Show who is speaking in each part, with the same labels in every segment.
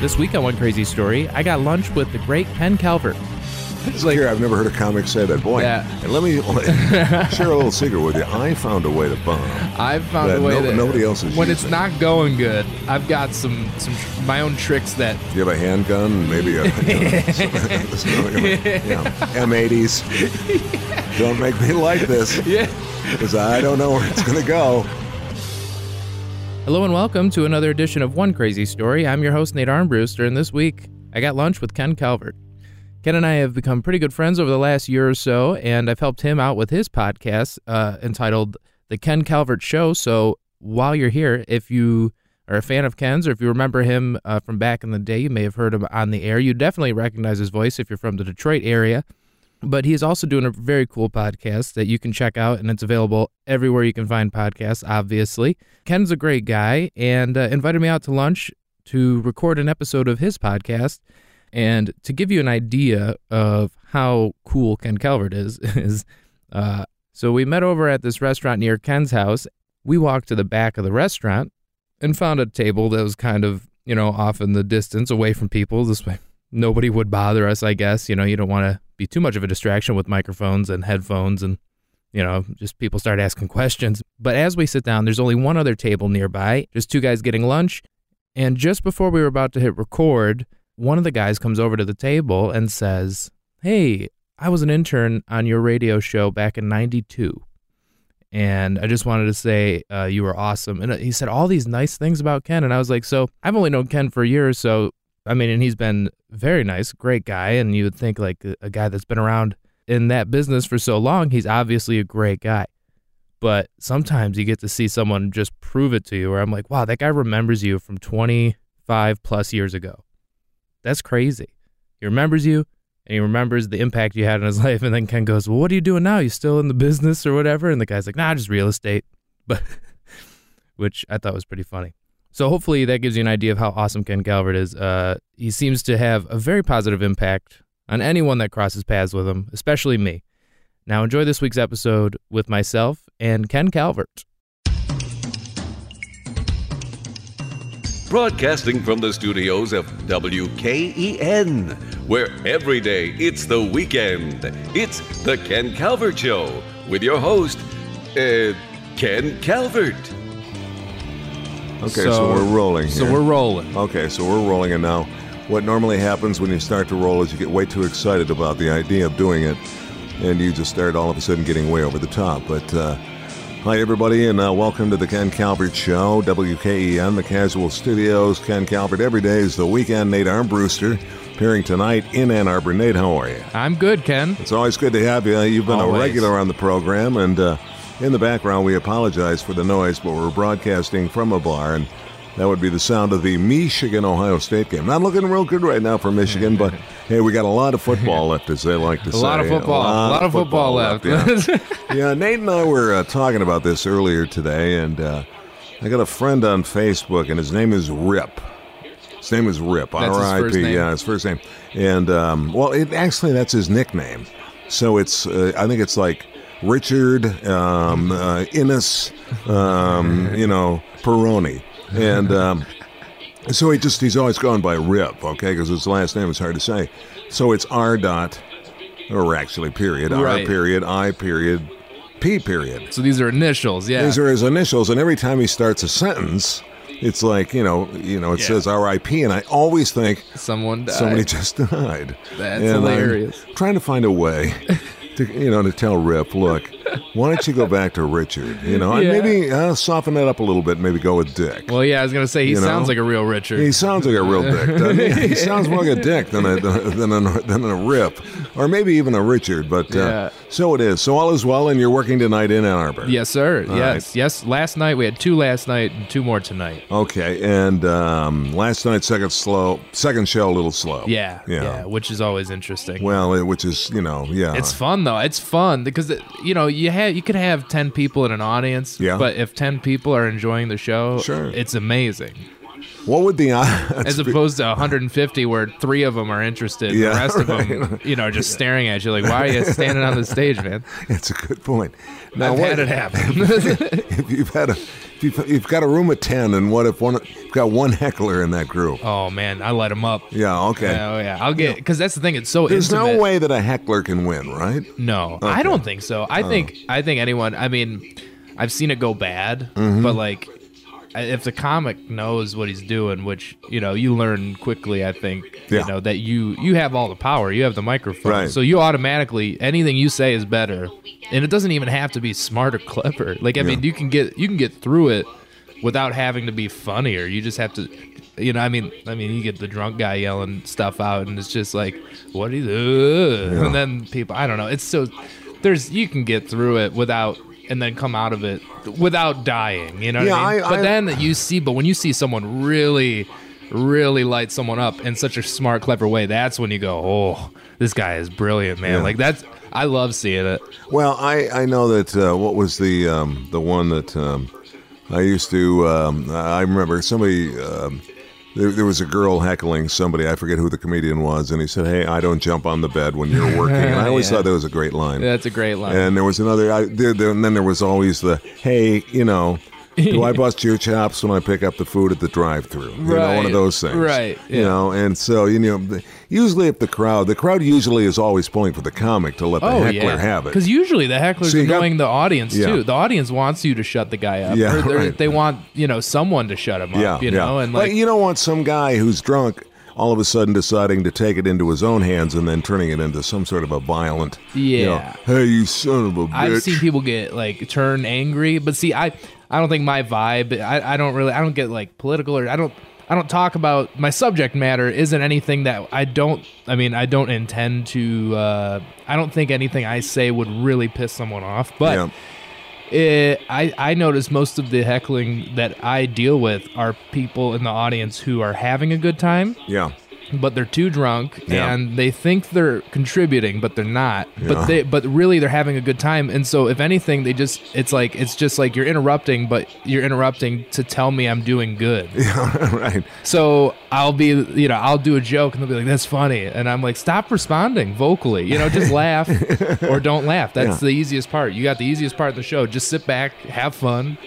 Speaker 1: This week on One Crazy Story, I got lunch with the great Ken Calvert.
Speaker 2: It's like here, I've never heard a comic say that. Boy,
Speaker 1: Yeah.
Speaker 2: and let me share a little secret with you. I found a way to bomb.
Speaker 1: I've found
Speaker 2: That
Speaker 1: a way
Speaker 2: no-
Speaker 1: that
Speaker 2: nobody else is
Speaker 1: when it's not going good, I've got some some my own tricks that
Speaker 2: Do you have a handgun? Maybe a you know, yeah, M80s. Don't make me like this
Speaker 1: yeah.
Speaker 2: because I don't know where it's going to go.
Speaker 1: Hello and welcome to another edition of One Crazy Story. I'm your host Nate Armbruster, and this week I got lunch with Ken Calvert. Ken and I have become pretty good friends over the last year or so, and I've helped him out with his podcast uh, entitled The Ken Calvert Show. So while you're here, if you are a fan of Ken's or if you remember him uh, from back in the day, you may have heard him on the air. You definitely recognize his voice if you're from the Detroit area. But he's also doing a very cool podcast that you can check out, and it's available everywhere you can find podcasts, obviously. Ken's a great guy and uh, invited me out to lunch to record an episode of his podcast. And to give you an idea of how cool Ken Calvert is, is uh, so we met over at this restaurant near Ken's house. We walked to the back of the restaurant and found a table that was kind of, you know, off in the distance away from people. This way, nobody would bother us, I guess. You know, you don't want to be too much of a distraction with microphones and headphones and, you know, just people start asking questions. But as we sit down, there's only one other table nearby, just two guys getting lunch. And just before we were about to hit record, one of the guys comes over to the table and says, Hey, I was an intern on your radio show back in 92. And I just wanted to say uh, you were awesome. And he said all these nice things about Ken. And I was like, So I've only known Ken for a year or so. I mean, and he's been very nice, great guy. And you would think, like, a, guy that's been around in that business for so long, he's obviously a great guy. But sometimes you get to see someone just prove it to you, where I'm like, wow, that guy remembers you from 25 plus years ago. That's crazy. He remembers you and he remembers the impact you had in his life. And then Ken goes, Well, what are you doing now? You still in the business or whatever? And the guy's like, Nah, just real estate. But which I thought was pretty funny. So hopefully that gives you an idea of how awesome Ken Calvert is. Uh, he seems to have a very positive impact on anyone that crosses paths with him, especially me. Now enjoy this week's episode with myself and Ken Calvert.
Speaker 3: Broadcasting from the studios of WKEN, where every day it's the weekend. It's the Ken Calvert Show with your host, uh, Ken Calvert.
Speaker 2: Okay, so, we're rolling.
Speaker 1: So
Speaker 2: here.
Speaker 1: we're rolling.
Speaker 2: Okay, so we're rolling, and now what normally happens when you start to roll is you get way too excited about the idea of doing it, and you just start all of a sudden getting way over the top. But uh, hi, everybody, and uh, welcome to the Ken Calvert Show, WKEN, the Casual Studios. Ken Calvert, every day is the weekend. Nate Armbruster, appearing tonight in Ann Arbor. Nate, how are you?
Speaker 1: I'm good, Ken.
Speaker 2: It's always good to have you. You've been
Speaker 1: Always.
Speaker 2: a regular on the program, and uh, in the background, we apologize for the noise, but we're broadcasting from a bar, and that would be the sound of the Michigan Ohio State game. Not looking real good right now for Michigan, but hey, we got a lot of football left, as they like to
Speaker 1: A
Speaker 2: say.
Speaker 1: A lot of football. A lot, of football, left.
Speaker 2: yeah. yeah, Nate and I were uh, talking about this earlier today, and uh, I got a friend on Facebook, and his name is Rip. His name is Rip. R-I-P,
Speaker 1: first name?
Speaker 2: Yeah, his first name. And um, well, it actually that's his nickname. So it's uh, I think it's like Richard um, uh, Innes, um, you know, Peroni, and um, so he just he's always gone by Rip, okay, because his last name is hard to say. So it's R dot, or actually period, R
Speaker 1: Right.
Speaker 2: period, I period, P period.
Speaker 1: so these are initials, yeah.
Speaker 2: These are his initials, and every time he starts a sentence, it's like you know, you know, it
Speaker 1: Yeah.
Speaker 2: says R.I.P. And I always think
Speaker 1: Someone died.
Speaker 2: somebody just died.
Speaker 1: That's
Speaker 2: And I'm
Speaker 1: hilarious.
Speaker 2: trying to find a way to you know to tell Rip, look, why don't you go back to Richard? You know,
Speaker 1: Yeah.
Speaker 2: maybe uh, soften that up a little bit. Maybe go with Dick.
Speaker 1: Well, yeah, I was gonna say he
Speaker 2: You know?
Speaker 1: sounds like a real Richard.
Speaker 2: He sounds like a real dick. Doesn't he? he sounds more like a dick than a than a, than a Rip, or maybe even a Richard. But uh,
Speaker 1: Yeah.
Speaker 2: so it is. So all is well, and you're working tonight in Ann Arbor.
Speaker 1: yes, sir.
Speaker 2: All
Speaker 1: yes, yes. Last night we had two last night and two more tonight.
Speaker 2: Okay, and um, last night second slow, second show a little slow.
Speaker 1: Yeah,
Speaker 2: yeah.
Speaker 1: yeah, which is always interesting.
Speaker 2: Well, it, which is you know, yeah,
Speaker 1: It's fun though. It's fun because it- you know you have you could have ten people in an audience.
Speaker 2: Yeah.
Speaker 1: But if ten people are enjoying the show,
Speaker 2: Sure.
Speaker 1: it's amazing.
Speaker 2: What would the odds
Speaker 1: as
Speaker 2: be?
Speaker 1: opposed to 150 where three of them are interested.
Speaker 2: Yeah,
Speaker 1: the rest of them, you know, just staring at you like, why are you standing on the stage, man?
Speaker 2: It's a good point. Now,
Speaker 1: I've
Speaker 2: what,
Speaker 1: had it happen.
Speaker 2: if you've had a, if you've, you've got a room of ten, and what if one, you've got one heckler in that group?
Speaker 1: oh man, I let them up.
Speaker 2: Yeah, okay.
Speaker 1: Yeah, oh yeah, I'll get because that's the thing. It's so
Speaker 2: There's
Speaker 1: intimate.
Speaker 2: no way that a heckler can win, right?
Speaker 1: No, I don't think so. I think I think anyone. I mean, I've seen it go bad,
Speaker 2: Mm-hmm.
Speaker 1: but like, I- if the comic knows what he's doing, which you know, you learn quickly. I think
Speaker 2: Yeah.
Speaker 1: you know that you you have all the power. You have the microphone,
Speaker 2: Right.
Speaker 1: so you automatically anything you say is better, and it doesn't even have to be smart or clever. Like I mean, you can get you can get through it without having to be funnier. You just have to. You know, I mean, I mean, you get the drunk guy yelling stuff out, and it's just like, "What is?" Uh? And then people, I don't know. It's so there's you can get through it without, and then come out of it without dying. You know what
Speaker 2: Yeah,
Speaker 1: I mean?
Speaker 2: I-
Speaker 1: but
Speaker 2: I-
Speaker 1: then you see, but when you see someone really, really light someone up in such a smart, clever way, that's when you go, "Oh, this guy is brilliant, man!"
Speaker 2: Yeah.
Speaker 1: Like that's, I love seeing it.
Speaker 2: Well, I, I know that uh, what was the um, the one that um, I used to um, I remember somebody um, there, there was a girl heckling somebody I forget who the comedian was and he said hey I don't jump on the bed when you're working and I always
Speaker 1: Yeah.
Speaker 2: thought that was a great line
Speaker 1: That's a great line.
Speaker 2: and there was another I, there, there, and then there was always the hey you know do I bust your chops when I pick up the food at the drive-through? You know, one
Speaker 1: Right,
Speaker 2: of those things.
Speaker 1: right,
Speaker 2: You know, and so you know, the- usually if the crowd, the crowd usually is always pulling for the comic to let the
Speaker 1: Oh
Speaker 2: heckler
Speaker 1: yeah,
Speaker 2: have it.
Speaker 1: Because usually the heckler's
Speaker 2: So you got-
Speaker 1: annoying the audience
Speaker 2: Yeah.
Speaker 1: too. The audience wants you to shut the guy up.
Speaker 2: Yeah, right.
Speaker 1: they want you know someone to shut him up.
Speaker 2: Yeah,
Speaker 1: you
Speaker 2: yeah.
Speaker 1: know, and
Speaker 2: But
Speaker 1: like
Speaker 2: you don't want some guy who's drunk all of a sudden deciding to take it into his own hands and then turning it into some sort of a violent. you know,
Speaker 1: Yeah.
Speaker 2: hey, you son of a bitch.
Speaker 1: I've seen people get like turn angry, but see, I I don't think my vibe. I, I don't really. I don't get like political or I don't. I don't talk about my subject matter. Isn't anything that I don't. I mean, I don't intend to. Uh, I don't think anything I say would really piss someone off. But
Speaker 2: Yeah.
Speaker 1: it, I I notice most of the heckling that I deal with are people in the audience who are having a good time
Speaker 2: Yeah.
Speaker 1: But they're too drunk
Speaker 2: Yeah.
Speaker 1: and they think they're contributing but they're not
Speaker 2: Yeah.
Speaker 1: but they but really they're having a good time and so if anything they just it's like it's just like you're interrupting but you're interrupting to tell me i'm doing good Yeah,
Speaker 2: right.
Speaker 1: so i'll be you know i'll do a joke and they'll be like that's funny and i'm like stop responding vocally you know just laugh or don't laugh that's
Speaker 2: Yeah.
Speaker 1: the easiest part you got the easiest part of the show just sit back have fun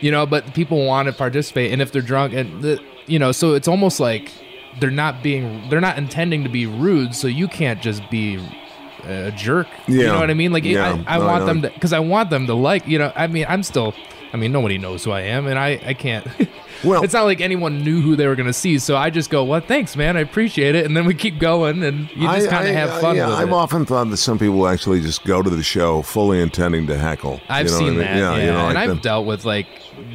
Speaker 1: you know but people want to participate and if they're drunk and the, you know so it's almost like they're not being they're not intending to be rude so you can't just be a jerk you know what i mean like
Speaker 2: Yeah.
Speaker 1: i, I
Speaker 2: No,
Speaker 1: want
Speaker 2: know.
Speaker 1: them to because i want them to like you know i mean i'm still i mean nobody knows who i am and i i can't
Speaker 2: Well-
Speaker 1: it's not like anyone knew who they were going to see so i just go well thanks man i appreciate it and then we keep going and you just kind of
Speaker 2: I-
Speaker 1: have
Speaker 2: I-
Speaker 1: fun
Speaker 2: yeah,
Speaker 1: with
Speaker 2: I've
Speaker 1: it
Speaker 2: often thought that some people actually just go to the show fully intending to heckle.
Speaker 1: I've
Speaker 2: You know
Speaker 1: seen
Speaker 2: I
Speaker 1: that,
Speaker 2: mean?
Speaker 1: yeah,
Speaker 2: you know,
Speaker 1: and
Speaker 2: like
Speaker 1: I've
Speaker 2: the-
Speaker 1: dealt with like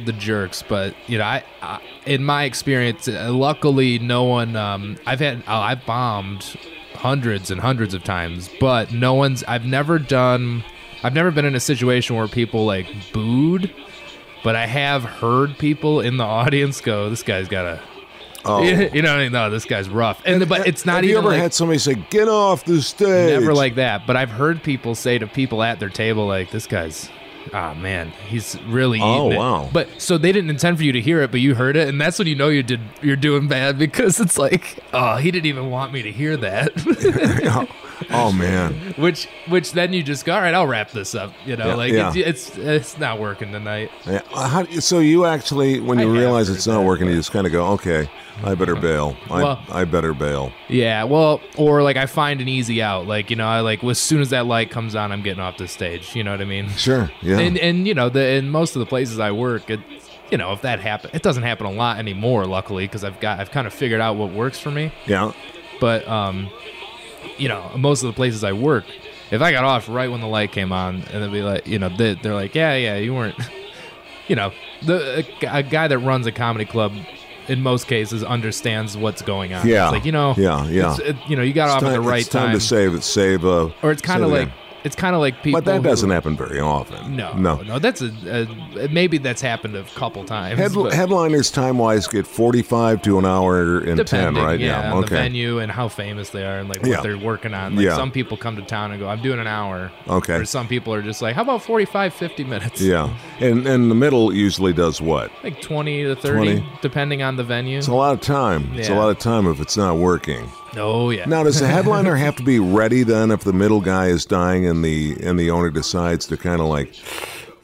Speaker 1: the jerks, but you know, I, I in my experience, uh, luckily, no one. Um, I've had uh, I've bombed hundreds and hundreds of times, but no one's. I've never done. I've never been in a situation where people like booed, but I have heard people in the audience go, "This guy's got a."
Speaker 2: Oh.
Speaker 1: You know, I mean? no, this guy's rough, and, but it's not
Speaker 2: Have
Speaker 1: even
Speaker 2: you ever
Speaker 1: like
Speaker 2: had somebody say, "Get off the stage"?
Speaker 1: Never like that, but I've heard people say to people at their table, like, "This guy's, ah man, he's really."
Speaker 2: Oh,
Speaker 1: eating it."
Speaker 2: wow.
Speaker 1: But so they didn't intend for you to hear it, but you heard it, and that's when you know you did. You're doing bad because it's like, oh, he didn't even want me to hear that.
Speaker 2: oh man.
Speaker 1: which, which then you just go, all right, I'll wrap this up. You know,
Speaker 2: Yeah,
Speaker 1: like
Speaker 2: yeah.
Speaker 1: It's, it's it's not working tonight.
Speaker 2: Yeah. How, so you actually, when you
Speaker 1: have
Speaker 2: realize it's not
Speaker 1: that,
Speaker 2: working, you just kind of go, "Okay, I better bail. I,
Speaker 1: Well-
Speaker 2: I better bail."
Speaker 1: Yeah, well, or like I find an easy out. Like you know, I like as soon as that light comes on, I'm getting off the stage. You know what I mean?
Speaker 2: Sure. Yeah.
Speaker 1: And and you know the in most of the places I work, it you know if that happen, it doesn't happen a lot anymore. Luckily, because I've got I've kind of figured out what works for me.
Speaker 2: yeah.
Speaker 1: But um, you know, most of the places I work, if I got off right when the light came on, and they'd be like, you know, they, they're like, yeah, yeah, you weren't, you know, the a, a guy that runs a comedy club. In most cases, understands what's going on.
Speaker 2: Yeah.
Speaker 1: it's like you know,
Speaker 2: Yeah, yeah.
Speaker 1: it's- it- you know, you got
Speaker 2: It's
Speaker 1: off at the right
Speaker 2: it's time to save it. Save. Uh,
Speaker 1: or it's kind of like. It's kind of like people.
Speaker 2: But that
Speaker 1: who-
Speaker 2: doesn't happen very often.
Speaker 1: No,
Speaker 2: no.
Speaker 1: no. That's a, a maybe that's happened a couple times.
Speaker 2: Head, headliners time wise get 45 to an hour and 10, right?
Speaker 1: yeah, on
Speaker 2: okay.
Speaker 1: the venue and how famous they are and like what
Speaker 2: Yeah.
Speaker 1: they're working on. Like
Speaker 2: Yeah.
Speaker 1: some people come to town and go, "I'm doing an hour."
Speaker 2: Okay.
Speaker 1: Or some people are just like, "How about 45, 50 minutes?"
Speaker 2: Yeah. And, and the middle usually does what?
Speaker 1: Like 20 to 30,
Speaker 2: 20.
Speaker 1: depending on the venue.
Speaker 2: It's a lot of time. It's a lot of time if it's not working.
Speaker 1: Oh yeah.
Speaker 2: Now, does the headliner have to be ready then if the middle guy is dying and the and the owner decides to kind of like,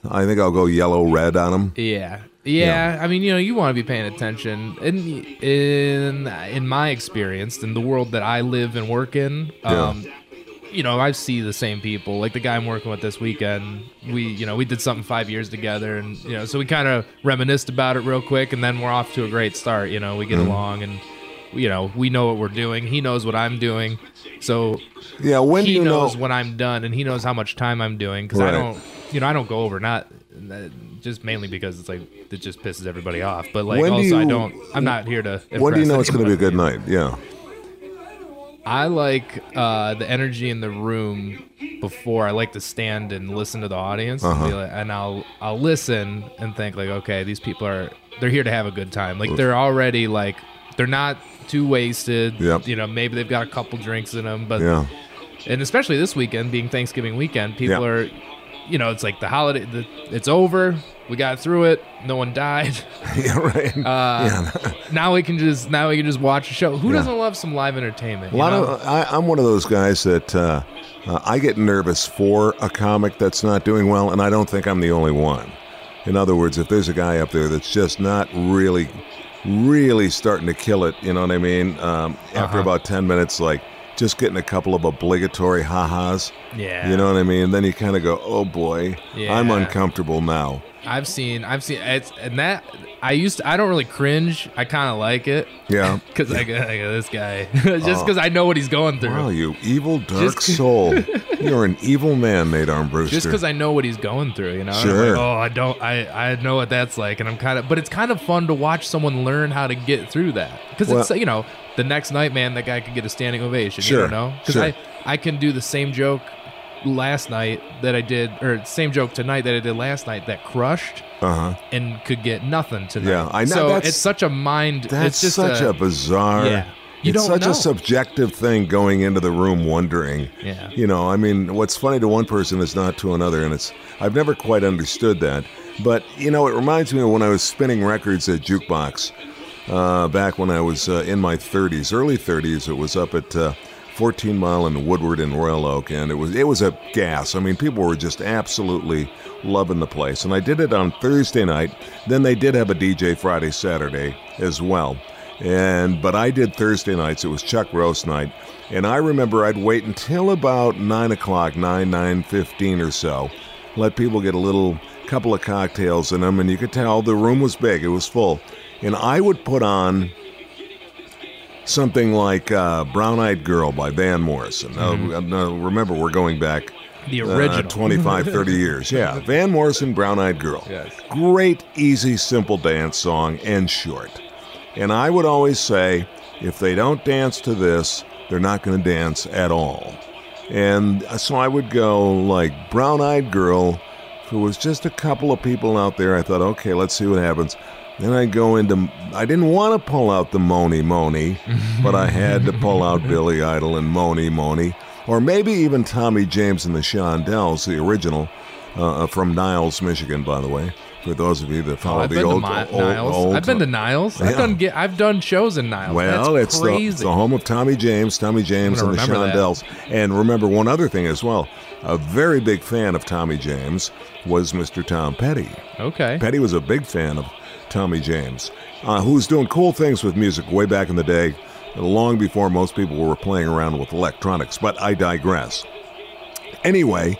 Speaker 2: I think I'll go yellow red on him?
Speaker 1: Yeah. Yeah, I mean, you know, you want to be paying attention. In in in my experience, in the world that I live and work in, um, you know, I see the same people. Like the guy I'm working with this weekend, we, you know, we did something five years together, and you know, so we kind of reminisced about it real quick, and then we're off to a great start. You know, we get along, and you know, we know what we're doing. He knows what I'm doing, so
Speaker 2: Yeah. When do
Speaker 1: he
Speaker 2: you know?
Speaker 1: knows when I'm done, and he knows how much time I'm doing because I don't, you know, I don't go over not just mainly because it's like it just pisses everybody off. But like
Speaker 2: When do
Speaker 1: also, I don't. I'm not here to.
Speaker 2: when do you know it's going to be a good night? Yeah.
Speaker 1: I like uh, the energy in the room before. I like to stand and listen to the audience,
Speaker 2: Uh-huh.
Speaker 1: be like, and I'll I'll listen and think like, okay, these people are they're here to have a good time. Like they're already like they're not too wasted.
Speaker 2: Yep.
Speaker 1: You know, maybe they've got a couple drinks in them, but
Speaker 2: Yeah.
Speaker 1: and especially this weekend being Thanksgiving weekend, people
Speaker 2: Yeah.
Speaker 1: are, you know, it's like the holiday. The, it's over. We got through it. No one died.
Speaker 2: yeah. Right.
Speaker 1: Uh, now we can just now we can just watch a show. Who
Speaker 2: Yeah.
Speaker 1: doesn't love some live entertainment?
Speaker 2: A
Speaker 1: you
Speaker 2: lot
Speaker 1: know?
Speaker 2: of I, I'm one of those guys that uh, uh, I get nervous for a comic that's not doing well, and I don't think I'm the only one. In other words, if there's a guy up there that's just not really, really starting to kill it, you know what I mean? Um, after
Speaker 1: Uh-huh.
Speaker 2: about ten minutes, like just getting a couple of obligatory ha-has,
Speaker 1: yeah.
Speaker 2: you know what I mean? Then you kind of go, oh boy, I'm uncomfortable now.
Speaker 1: I've seen I've seen it's and that I used to I don't really cringe. I kind of like it
Speaker 2: Yeah.
Speaker 1: because I, I go this guy uh-huh. just because I know what he's going through.
Speaker 2: Wow, you evil dark soul! You're an evil man, Nate Armbruster.
Speaker 1: just because I know what he's going through, you know.
Speaker 2: Sure.
Speaker 1: like, oh, I don't. I I know what that's like, and I'm kind of. But it's kind of fun to watch someone learn how to get through that because it's you know the next night, man, that guy could get a standing ovation.
Speaker 2: Sure,
Speaker 1: You know because
Speaker 2: sure.
Speaker 1: I I can do the same joke last night that I did, or same joke tonight that I did last night that crushed
Speaker 2: uh huh.
Speaker 1: and could get nothing tonight.
Speaker 2: Yeah, I know,
Speaker 1: So
Speaker 2: that's-
Speaker 1: it's such a mind.
Speaker 2: That's
Speaker 1: it's just
Speaker 2: such a, bizarre.
Speaker 1: Yeah. You
Speaker 2: it's such
Speaker 1: know.
Speaker 2: a subjective thing going into the room wondering.
Speaker 1: Yeah.
Speaker 2: You know, I mean, what's funny to one person is not to another, and it's I've never quite understood that. But you know, it reminds me of when I was spinning records at Jukebox uh, back when I was uh, in my 30s, early 30s. It was up at uh, 14 Mile and Woodward in Royal Oak, and it was it was a gas. I mean, people were just absolutely loving the place. And I did it on Thursday night. Then they did have a DJ Friday, Saturday as well. And but I did Thursday nights. It was Chuck roast night, and I remember I'd wait until about nine o'clock, nine nine fifteen or so, let people get a little couple of cocktails in them, and you could tell the room was big. It was full, and I would put on something like uh, "Brown Eyed Girl" by Van Morrison. Now, now, remember, we're going back
Speaker 1: The
Speaker 2: uh, 25, 30 years. Yeah, Van Morrison, Brown Eyed Girl.
Speaker 1: Yes.
Speaker 2: Great, easy, simple dance song and short. And I would always say, if they don't dance to this, they're not going to dance at all. And so I would go like Brown Eyed Girl. If there was just a couple of people out there, I thought, okay, let's see what happens. Then I'd go into, I didn't want to pull out the Mony Mony, but I had to pull out Billy Idol and Mony Mony. Or maybe even Tommy James and the Shondells, the original, uh, from Niles, Michigan, by the way. For those of you that follow
Speaker 1: I've
Speaker 2: the old,
Speaker 1: Mi-
Speaker 2: old,
Speaker 1: Niles.
Speaker 2: old-
Speaker 1: I've been to Niles. I've done get. I've done shows in Niles.
Speaker 2: well,
Speaker 1: That's
Speaker 2: it's the,
Speaker 1: crazy.
Speaker 2: the home of Tommy James, Tommy James and the
Speaker 1: gonna that.
Speaker 2: Shondells. And remember one other thing as well. A very big fan of Tommy James was Mr. Tom Petty.
Speaker 1: okay.
Speaker 2: Petty was a big fan of Tommy James, uh, who was doing cool things with music way back in the day, long before most people were playing around with electronics. But I digress. Anyway,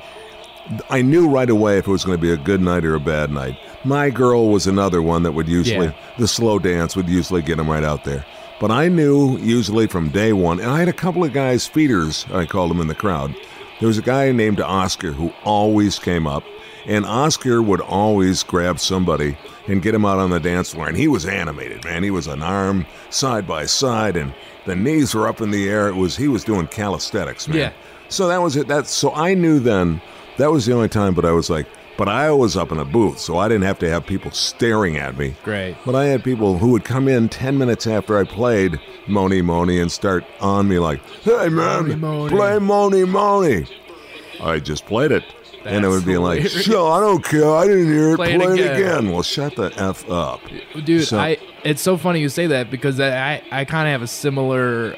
Speaker 2: I knew right away if it was going to be a good night or a bad night. My girl was another one that would usually,
Speaker 1: Yeah.
Speaker 2: the slow dance would usually get him right out there. But I knew usually from day one, and I had a couple of guys, feeders, I called them in the crowd. There was a guy named Oscar who always came up, and Oscar would always grab somebody and get him out on the dance floor. And he was animated, man. He was an arm side by side, and the knees were up in the air. It was he was doing calisthenics, man.
Speaker 1: Yeah.
Speaker 2: So that was it. That's so I knew then that was the only time. But I was like, but I was up in a booth, so I didn't have to have people staring at me.
Speaker 1: Great.
Speaker 2: But I had people who would come in ten minutes after I played Mony Mony and start on me like, "Hey man,
Speaker 1: Mony Mony."
Speaker 2: play Mony Mony." I just played it. And it would be like, sure, I don't care. I didn't hear it.
Speaker 1: Play
Speaker 2: Play,
Speaker 1: it
Speaker 2: it,
Speaker 1: again."
Speaker 2: again. Well, shut the F up.
Speaker 1: dude
Speaker 2: So-
Speaker 1: i it's so funny you say that because i i, I kind of have a similar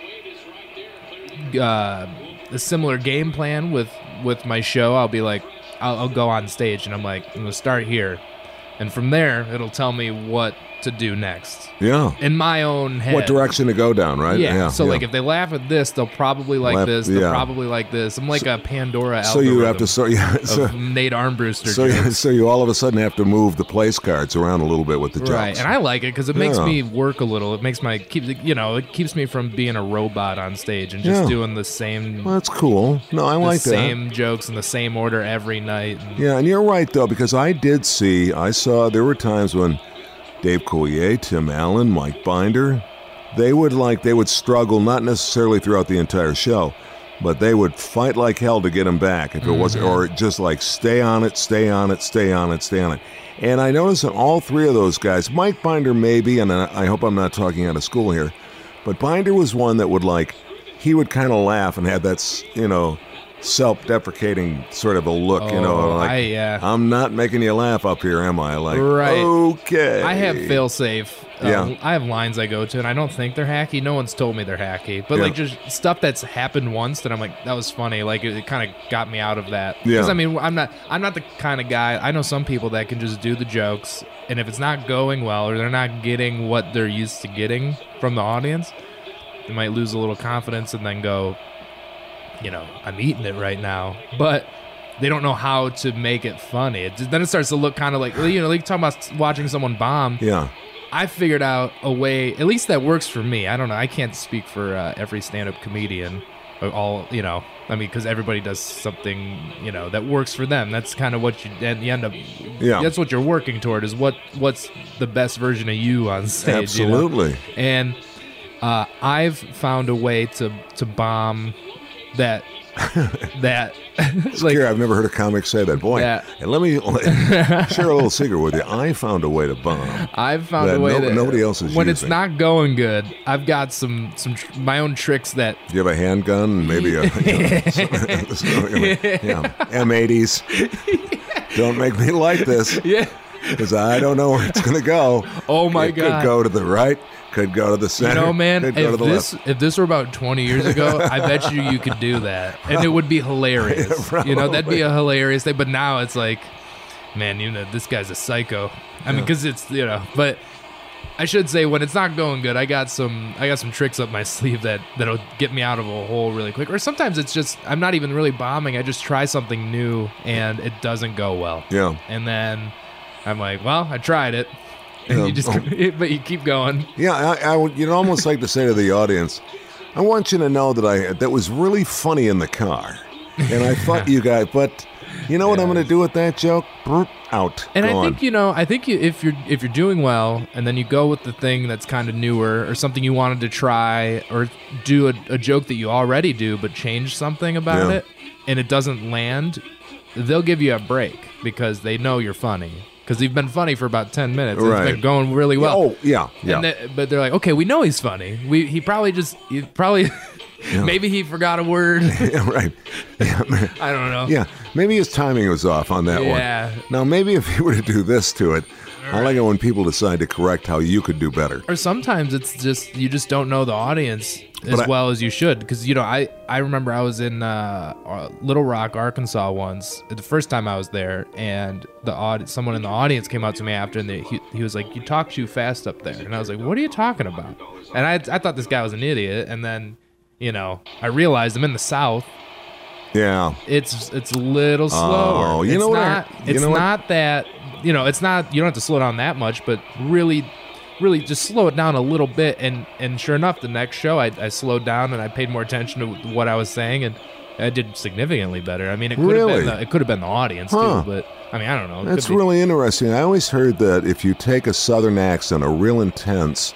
Speaker 1: uh a similar game plan with with my show i'll be like I'll, I'll go on stage and i'm like i'm gonna start here and from there it'll tell me what to do next
Speaker 2: Yeah.
Speaker 1: in my own head
Speaker 2: What direction to go down, right?
Speaker 1: yeah, so like if they laugh at this they'll probably like
Speaker 2: Laugh-
Speaker 1: this they'll
Speaker 2: yeah.
Speaker 1: probably like this i'm like a pandora
Speaker 2: so you have to so yeah, so,
Speaker 1: of nate armbruster
Speaker 2: so, you, so you all of a sudden have to move the place cards around a little bit with the jokes.
Speaker 1: Right, and I like it because it makes
Speaker 2: Yeah.
Speaker 1: me work a little. It makes my keep you know it keeps me from being a robot on stage and just
Speaker 2: Yeah.
Speaker 1: doing the same
Speaker 2: well, that's cool. No, I like that.
Speaker 1: same jokes in the same order every night. And
Speaker 2: Yeah, and you're right though because I did see, I saw there were times when Dave Coulier, Tim Allen, Mike Binder, they would like they would struggle not necessarily throughout the entire show, but they would fight like hell to get him back if it wasn't, mm-hmm. or just like stay on it, stay on it, stay on it, stay on it. And I noticed that all three of those guys, Mike Binder maybe, and I hope I'm not talking out of school here, but Binder was one that would like he would kind of laugh and had that you know self-deprecating sort of a look, you know,
Speaker 1: Oh,
Speaker 2: like
Speaker 1: I-.
Speaker 2: I'm not making you laugh up here, am I? Like,
Speaker 1: Right.
Speaker 2: okay.
Speaker 1: I have fail safe. Uh,
Speaker 2: Yeah.
Speaker 1: I have lines I go to, and I don't think they're hacky. No one's told me they're hacky, but
Speaker 2: Yeah.
Speaker 1: like just stuff that's happened once that I'm like, that was funny. Like it, kind of got me out of that.
Speaker 2: Yeah.
Speaker 1: Because I mean, I'm not, I'm not the kind of guy. I know some people that can just do the jokes, and if it's not going well or they're not getting what they're used to getting from the audience, they might lose a little confidence and then go, you know, I'm eating it right now, but. They don't know how to make it funny. It, then it starts to look kind of like you know, like talking about watching someone bomb.
Speaker 2: Yeah.
Speaker 1: I figured out a way, at least that works for me. I don't know. I can't speak for uh, every stand-up comedian. All you know, I mean, because everybody does something you know that works for them. That's kind of what you and you end up.
Speaker 2: Yeah.
Speaker 1: That's what you're working toward. Is what what's the best version of you on stage. you know?
Speaker 2: Absolutely.
Speaker 1: And uh, I've found a way to to bomb that that like
Speaker 2: Here, I've never heard a comic say that. Boy,
Speaker 1: Yeah.
Speaker 2: and let me share a little secret with you. I found a way to bomb.
Speaker 1: I've found
Speaker 2: that
Speaker 1: a way
Speaker 2: no-
Speaker 1: that
Speaker 2: nobody else is
Speaker 1: when it's not going good. I've got some some tr- my own tricks that
Speaker 2: Do you have a handgun maybe a yeah, M80s? Don't make me like this
Speaker 1: yeah.
Speaker 2: because I don't know where it's going to go.
Speaker 1: Oh my
Speaker 2: it
Speaker 1: God.
Speaker 2: Could go to the right, could go to the
Speaker 1: You
Speaker 2: center.
Speaker 1: know, man,
Speaker 2: could go to
Speaker 1: if this
Speaker 2: left.
Speaker 1: if this were about 20 years ago, I bet you you could do that, and it would be hilarious. you know, that'd be a hilarious thing. But now it's like, man, you know, this guy's a psycho. I mean, because it's you know, but I should say when it's not going good, I got some I got some tricks up my sleeve that that'll get me out of a hole really quick. Or sometimes it's just I'm not even really bombing. I just try something new and it doesn't go well.
Speaker 2: Yeah.
Speaker 1: And then I'm like, well, I tried it. And
Speaker 2: Yeah.
Speaker 1: you just oh. but you keep going.
Speaker 2: Yeah, I, I would. You'd almost like to say to the audience, "I want you to know that I that was really funny in the car, and I thought you guys, but you know what I'm going to do with that joke? Out,
Speaker 1: And I
Speaker 2: gone.
Speaker 1: think you know, I think you, if you're if you're doing well, and then you go with the thing that's kind of newer or something you wanted to try, or do a, a joke that you already do but change something about
Speaker 2: Yeah.
Speaker 1: it, and it doesn't land, they'll give you a break because they know you're funny because he's been funny for about ten minutes. and It's
Speaker 2: Right.
Speaker 1: been going really well.
Speaker 2: oh yeah, yeah.
Speaker 1: And they- but they're like, okay, we know he's funny. We he probably just he probably maybe he forgot a word.
Speaker 2: yeah, right. Yeah.
Speaker 1: I don't know.
Speaker 2: yeah, maybe his timing was off on that
Speaker 1: Yeah.
Speaker 2: one. Now, maybe if he were to do this to it, I like it when people decide to correct how you could do better.
Speaker 1: or sometimes it's just you just don't know the audience as
Speaker 2: I-
Speaker 1: well as you should because you know I I remember I was in uh, uh, Little Rock, Arkansas once the first time I was there and the aud- someone in the audience came up to me after and they, he, he was like you talk too fast up there and I was like what are you talking about and I I thought this guy was an idiot and then you know I realized I'm in the South
Speaker 2: Yeah,
Speaker 1: it's it's a little slower.
Speaker 2: Oh, you
Speaker 1: it's
Speaker 2: know what I- you
Speaker 1: it's
Speaker 2: know what?
Speaker 1: not that you know, it's not you don't have to slow down that much, but really really just slow it down a little bit and and sure enough the next show I, I slowed down and I paid more attention to what I was saying and I did significantly better. I mean it could have been the, it could have been the audience
Speaker 2: Huh.
Speaker 1: too, but I mean I don't know. It
Speaker 2: that's really interesting. I always heard that if you take a southern accent, a real intense,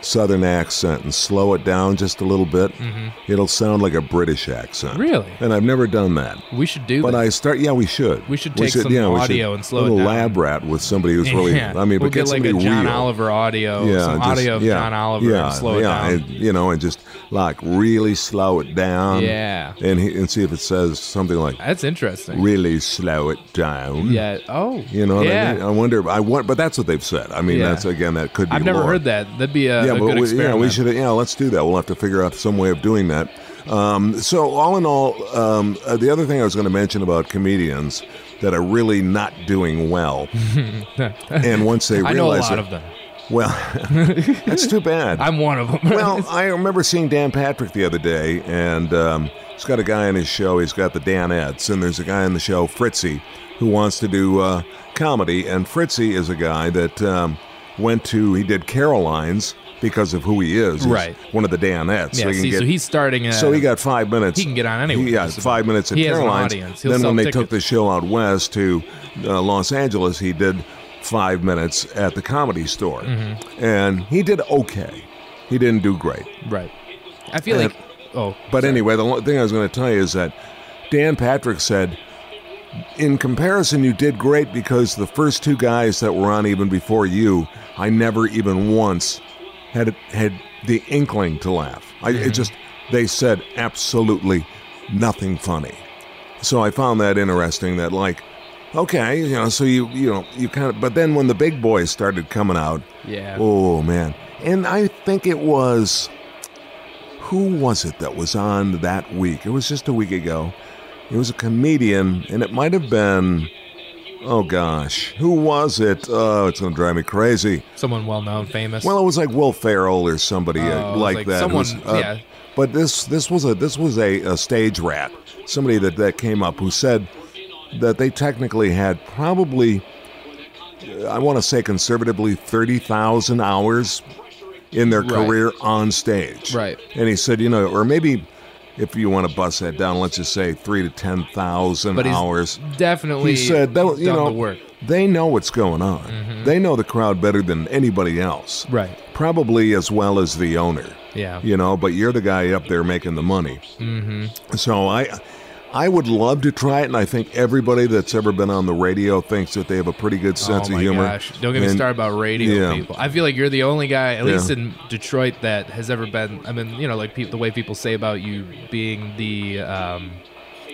Speaker 2: southern accent and slow it down just a little bit,
Speaker 1: Mm-hmm.
Speaker 2: it'll sound like a British accent.
Speaker 1: Really?
Speaker 2: And I've never done that.
Speaker 1: We should do
Speaker 2: But
Speaker 1: that.
Speaker 2: I start. Yeah, we should.
Speaker 1: We should take some
Speaker 2: we
Speaker 1: audio and slow it
Speaker 2: a little
Speaker 1: down.
Speaker 2: lab rat with somebody who's really.
Speaker 1: yeah.
Speaker 2: I mean,
Speaker 1: we'll
Speaker 2: but
Speaker 1: get like a John
Speaker 2: real.
Speaker 1: Oliver audio,
Speaker 2: Yeah,
Speaker 1: some
Speaker 2: just-
Speaker 1: audio of
Speaker 2: yeah,
Speaker 1: John Oliver,
Speaker 2: yeah,
Speaker 1: and slow it down.
Speaker 2: and, you know, and just like really slow it down.
Speaker 1: Yeah.
Speaker 2: and he, and see if it says something like
Speaker 1: That's interesting.
Speaker 2: really slow it down.
Speaker 1: Yeah. Oh.
Speaker 2: You know what
Speaker 1: yeah.
Speaker 2: I mean? I wonder. I want, but that's what they've said. I mean,
Speaker 1: Yeah.
Speaker 2: that's again, that could be.
Speaker 1: I've never heard that. That'd be a,
Speaker 2: yeah, but we, yeah, we should. Yeah, let's do that. We'll have to figure out some way of doing that. Um, so, all in all, um, uh, the other thing I was going to mention about comedians that are really not doing well, and once they
Speaker 1: I know a
Speaker 2: realize
Speaker 1: lot
Speaker 2: it,
Speaker 1: of them.
Speaker 2: well, that's too bad.
Speaker 1: I'm one of them.
Speaker 2: well, I remember seeing Dan Patrick the other day, and um, he's got a guy on his show. He's got the Danettes, and there's a guy on the show, Fritzy, who wants to do uh, comedy. And Fritzy is a guy that um, went to, he did Caroline's because of who he is. He's
Speaker 1: Right.
Speaker 2: One of the Danettes.
Speaker 1: yeah.
Speaker 2: he
Speaker 1: See,
Speaker 2: get-
Speaker 1: so he's starting. A,
Speaker 2: so he got five minutes.
Speaker 1: he can get on anywhere,
Speaker 2: He, yeah, five minutes at
Speaker 1: He has an
Speaker 2: Caroline's. then when they took the show out west to uh, Los Angeles, he did five minutes at the comedy store,
Speaker 1: Mm-hmm.
Speaker 2: and he did okay. He didn't do great.
Speaker 1: right. I feel
Speaker 2: And-
Speaker 1: like. Oh,
Speaker 2: But anyway, the thing I was going to tell you is that Dan Patrick said, in comparison, you did great because the first two guys that were on even before you, I never even once had had the inkling to laugh. I it mm-hmm. just they said absolutely nothing funny. So I found that interesting. That like, okay, you know, so you you know you kind of, but then when the big boys started coming out,
Speaker 1: yeah.
Speaker 2: Oh man. And I think it was who was it that was on that week? It was just a week ago. It was a comedian and it might have been oh gosh, who was it? Oh, it's going to drive me crazy.
Speaker 1: Someone well known, famous.
Speaker 2: Well, it was like Will Ferrell or somebody uh,
Speaker 1: Oh,
Speaker 2: like,
Speaker 1: like
Speaker 2: that.
Speaker 1: someone-
Speaker 2: uh,
Speaker 1: yeah.
Speaker 2: But this this was a this was a, a stage rat. Somebody that that came up who said that they technically had probably uh, I want to say conservatively 30,000 hours in their
Speaker 1: Right.
Speaker 2: career on stage.
Speaker 1: Right.
Speaker 2: And he said, you know, or maybe if you want to bust that down, let's just say 3 to 10,000
Speaker 1: But he's
Speaker 2: hours.
Speaker 1: definitely
Speaker 2: He said that you know
Speaker 1: the work.
Speaker 2: they know what's going on. They know the crowd better than anybody else.
Speaker 1: Right.
Speaker 2: Probably as well as the owner.
Speaker 1: Yeah.
Speaker 2: You know, but you're the guy up there making the money. Mm-hmm. So I, I would love to try it, and I think everybody that's ever been on the radio thinks that they have a pretty good sense
Speaker 1: oh my
Speaker 2: of humor.
Speaker 1: gosh! Don't get me
Speaker 2: And-
Speaker 1: started about radio
Speaker 2: yeah.
Speaker 1: people. I feel like you're the only guy, at
Speaker 2: Yeah.
Speaker 1: least in Detroit, that has ever been. I mean, you know, like peop the way people say about you being the. Um,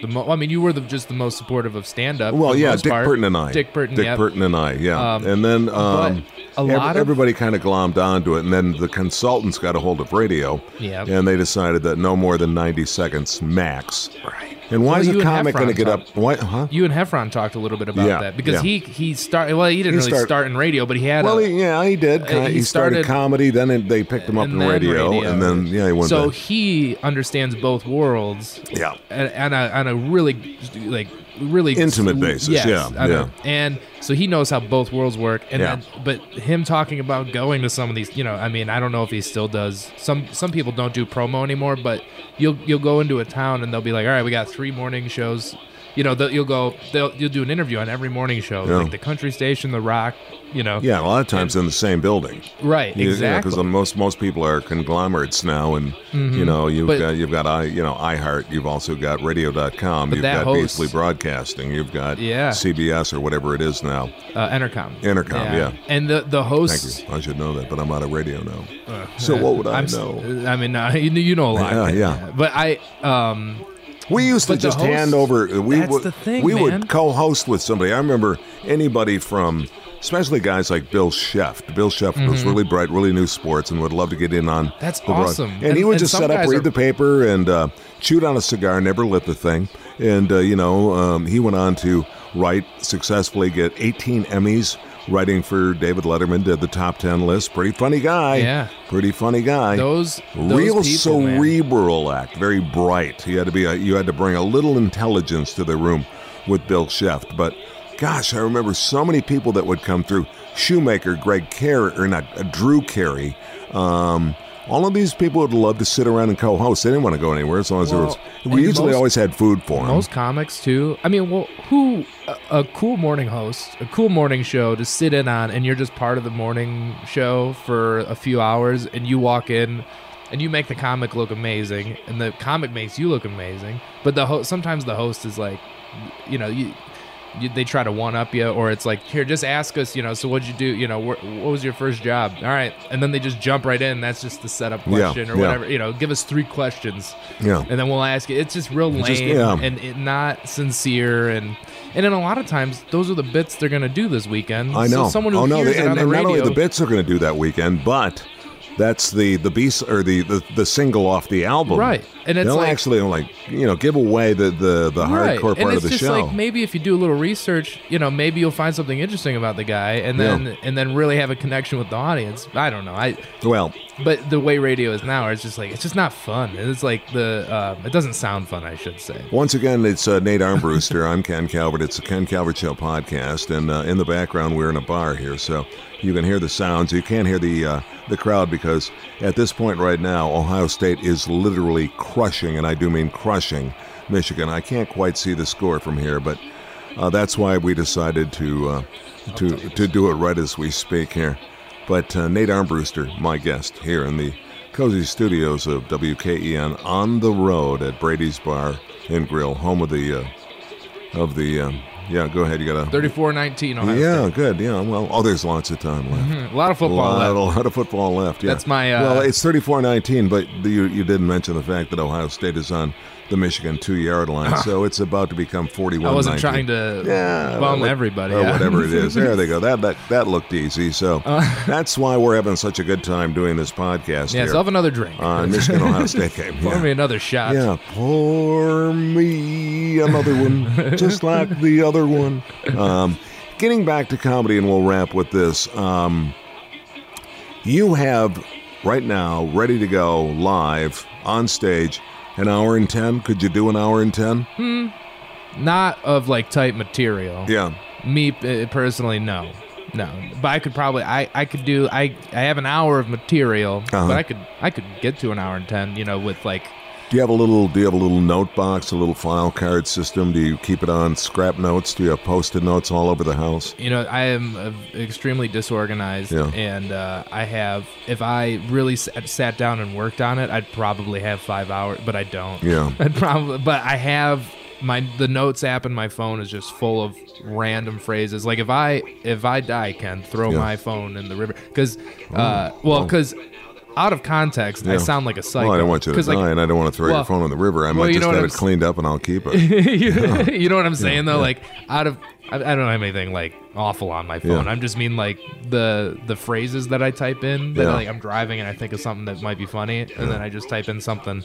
Speaker 1: the mo- I mean, you were the, just the most supportive of stand-up.
Speaker 2: Well, yeah, Dick
Speaker 1: part.
Speaker 2: Purtan and I.
Speaker 1: Dick Purtan,
Speaker 2: Dick
Speaker 1: yep.
Speaker 2: Purtan and I, yeah.
Speaker 1: Um,
Speaker 2: and then um,
Speaker 1: a
Speaker 2: ev-
Speaker 1: lot of-
Speaker 2: everybody kind of glommed onto it, and then the consultants got a hold of radio,
Speaker 1: Yep.
Speaker 2: and they decided that no more than 90 seconds max.
Speaker 1: Right.
Speaker 2: And why
Speaker 1: Well,
Speaker 2: is a
Speaker 1: and
Speaker 2: comic going to get
Speaker 1: talked-
Speaker 2: up? Why, huh?
Speaker 1: You and Heffron talked a little bit about
Speaker 2: Yeah,
Speaker 1: that because
Speaker 2: yeah.
Speaker 1: he he started. Well, he didn't
Speaker 2: He
Speaker 1: really
Speaker 2: start-
Speaker 1: start in radio, but he had.
Speaker 2: Well,
Speaker 1: a,
Speaker 2: he, yeah, he did.
Speaker 1: Uh, he
Speaker 2: he started,
Speaker 1: started-
Speaker 2: comedy, then it, they picked him up in radio,
Speaker 1: radio.
Speaker 2: and then yeah, he went
Speaker 1: so
Speaker 2: back.
Speaker 1: he understands both worlds.
Speaker 2: Yeah.
Speaker 1: and, and a, on a really like really
Speaker 2: Intimate basis,
Speaker 1: yes,
Speaker 2: yeah,
Speaker 1: on a-
Speaker 2: yeah.
Speaker 1: and so he knows how both worlds work. And
Speaker 2: Yeah.
Speaker 1: then, but him talking about going to some of these, you know, I mean, I don't know if he still does. Some some people don't do promo anymore, but you'll you'll go into a town and they'll be like, all right, we got three morning shows. You know, they'll- you'll go, they'll you'll do an interview on every morning show,
Speaker 2: Yeah.
Speaker 1: like the country station, the rock. You know,
Speaker 2: Yeah, a lot of times in the same building.
Speaker 1: right,
Speaker 2: You-
Speaker 1: exactly.
Speaker 2: Because most most people are conglomerates now, and you know you've
Speaker 1: But-
Speaker 2: got you've got i you know iHeart. You've also got Radio.com. You've got
Speaker 1: host-
Speaker 2: Beasley Broadcasting. You've got
Speaker 1: Yeah.
Speaker 2: CBS or whatever it is now.
Speaker 1: uh, Entercom.
Speaker 2: Intercom, yeah.
Speaker 1: And the the host.
Speaker 2: you. I should know that, but I'm out of radio now. so what would I
Speaker 1: I'm
Speaker 2: know?
Speaker 1: I mean, uh, you, you know a lot.
Speaker 2: Yeah, yeah.
Speaker 1: But I, um,
Speaker 2: We used to
Speaker 1: But the
Speaker 2: just
Speaker 1: host-
Speaker 2: hand over. We
Speaker 1: that's
Speaker 2: would
Speaker 1: the thing,
Speaker 2: we
Speaker 1: man.
Speaker 2: would co-host with somebody. I remember anybody from, especially guys like Bill Scheft. Bill Scheft was really bright, really knew sports, and would love to get in on.
Speaker 1: Mm-hmm. That's awesome.
Speaker 2: And, he would
Speaker 1: and
Speaker 2: just set up, read
Speaker 1: are-
Speaker 2: the paper, and uh, chewed on a cigar. Never lit the thing. And uh, you know, um, he went on to write successfully, get 18 Emmys. Writing for David Letterman, did the top 10 list. Pretty funny guy.
Speaker 1: Yeah.
Speaker 2: Pretty funny guy
Speaker 1: those, those
Speaker 2: real
Speaker 1: people, man.
Speaker 2: cerebral act, very bright. You had to be a, you had to bring a little intelligence to the room with Bill Scheft. But gosh, I remember so many people that would come through. Shoemaker, Greg Carey, or not uh, Drew Carey. Um, all of these people would love to sit around and co-host. They didn't want to go anywhere as long as
Speaker 1: Well,
Speaker 2: there was. We usually
Speaker 1: most-
Speaker 2: always had food for them.
Speaker 1: Most comics too. I mean, well, who? Uh, a cool morning host, a cool morning show to sit in on, and you're just part of the morning show for a few hours, and you walk in. And you make the comic look amazing, and the comic makes you look amazing. But the host, sometimes the host is like, you know, you, you, they try to one up you, or it's like, here, just ask us, you know, so what'd you do? You know, wh- what was your first job? All right, and then they just jump right in. That's just the setup question or
Speaker 2: yeah.
Speaker 1: whatever. You know, give us three questions,
Speaker 2: Yeah.
Speaker 1: and then we'll ask it. It's just real lame
Speaker 2: just- yeah.
Speaker 1: and it, not sincere, and and then a lot of times those are the bits they're gonna do this weekend.
Speaker 2: I
Speaker 1: So
Speaker 2: know.
Speaker 1: someone who
Speaker 2: oh no,
Speaker 1: hears
Speaker 2: they-
Speaker 1: it
Speaker 2: and,
Speaker 1: on the
Speaker 2: and not only the bits are going to do that weekend, but that's the the beast or the, the the single off the album,
Speaker 1: Right. And it's
Speaker 2: they'll
Speaker 1: like-
Speaker 2: actually like you know give away the the, the
Speaker 1: Right.
Speaker 2: hardcore
Speaker 1: and
Speaker 2: part of the
Speaker 1: just
Speaker 2: show.
Speaker 1: like maybe if you do a little research, you know, maybe you'll find something interesting about the guy, and
Speaker 2: Yeah.
Speaker 1: then and then really have a connection with the audience. I don't know. I
Speaker 2: well,
Speaker 1: but the way radio is now, it's just like it's just not fun. It's like the um, it doesn't sound fun. I should say.
Speaker 2: Once again, it's uh, Nate Armbruster. I'm Ken Calvert. It's the Ken Calvert Show podcast, and uh, in the background, we're in a bar here, so you can hear the sounds. You can't hear the uh, the crowd because at this point right now, Ohio State is literally crushing, and I do mean crushing, Michigan. I can't quite see the score from here, but uh, that's why we decided to uh, to to do it right as we speak here. But uh, Nate Armbruster, my guest here in the cozy studios of WKEN on the road at Brady's Bar and Grill, home of the uh, of the um, yeah. Go ahead, you got a
Speaker 1: 34-19 Ohio
Speaker 2: yeah,
Speaker 1: State.
Speaker 2: good. Yeah, well, oh, there's lots of time left.
Speaker 1: A lot of football
Speaker 2: lot,
Speaker 1: left.
Speaker 2: a lot of football left. Yeah,
Speaker 1: That's my, uh,
Speaker 2: well, it's 34-19, but you you didn't mention the fact that Ohio State is on the Michigan two-yard line, so it's about to become 41.
Speaker 1: I wasn't trying to
Speaker 2: yeah,
Speaker 1: bum
Speaker 2: what-
Speaker 1: everybody.
Speaker 2: or
Speaker 1: yeah.
Speaker 2: whatever it is. There they go. That that that looked easy. So
Speaker 1: Uh.
Speaker 2: that's why we're having such a good time doing this podcast
Speaker 1: Yeah,
Speaker 2: here
Speaker 1: so have another drink.
Speaker 2: on Michigan Ohio State game.
Speaker 1: Pour
Speaker 2: Yeah.
Speaker 1: me another shot.
Speaker 2: Yeah, pour me another one, just like the other one. Um, getting back to comedy, and we'll wrap with this. Um, you have right now ready to go live on stage. An hour and ten? Could you do an hour and ten? Hmm.
Speaker 1: Not of like type material.
Speaker 2: Yeah.
Speaker 1: Me uh, personally, no, no. But I could probably, I, I could do. I, I have an hour of material,
Speaker 2: Uh-huh.
Speaker 1: but I could, I could get to an hour and ten. You know, with like,
Speaker 2: Do you have a little? Do you have a little note box, a little file card system? Do you keep it on scrap notes? Do you have post-it notes all over the house?
Speaker 1: you know, I am uh, extremely disorganized,
Speaker 2: Yeah.
Speaker 1: and uh, I have. If I really sat, sat down and worked on it, I'd probably have five hours, but I don't.
Speaker 2: Yeah.
Speaker 1: I'd probably, but I have my the notes app in my phone is just full of random phrases. Like if I if I die, Ken, throw
Speaker 2: Yeah.
Speaker 1: my phone in the river because, uh, well, because out of context, I sound like a psycho.
Speaker 2: Well, I don't want you to die,
Speaker 1: like,
Speaker 2: and I don't want to throw
Speaker 1: well-
Speaker 2: your phone in the river. I
Speaker 1: well,
Speaker 2: might just have it
Speaker 1: s-
Speaker 2: cleaned up, and I'll keep it.
Speaker 1: you, you know what I'm saying though?
Speaker 2: yeah.
Speaker 1: Like out of I, I don't have anything like awful on my phone.
Speaker 2: Yeah.
Speaker 1: I'm just mean like the the phrases that I type in that
Speaker 2: Yeah.
Speaker 1: like I'm driving and I think of something that might be funny, and then I just type in something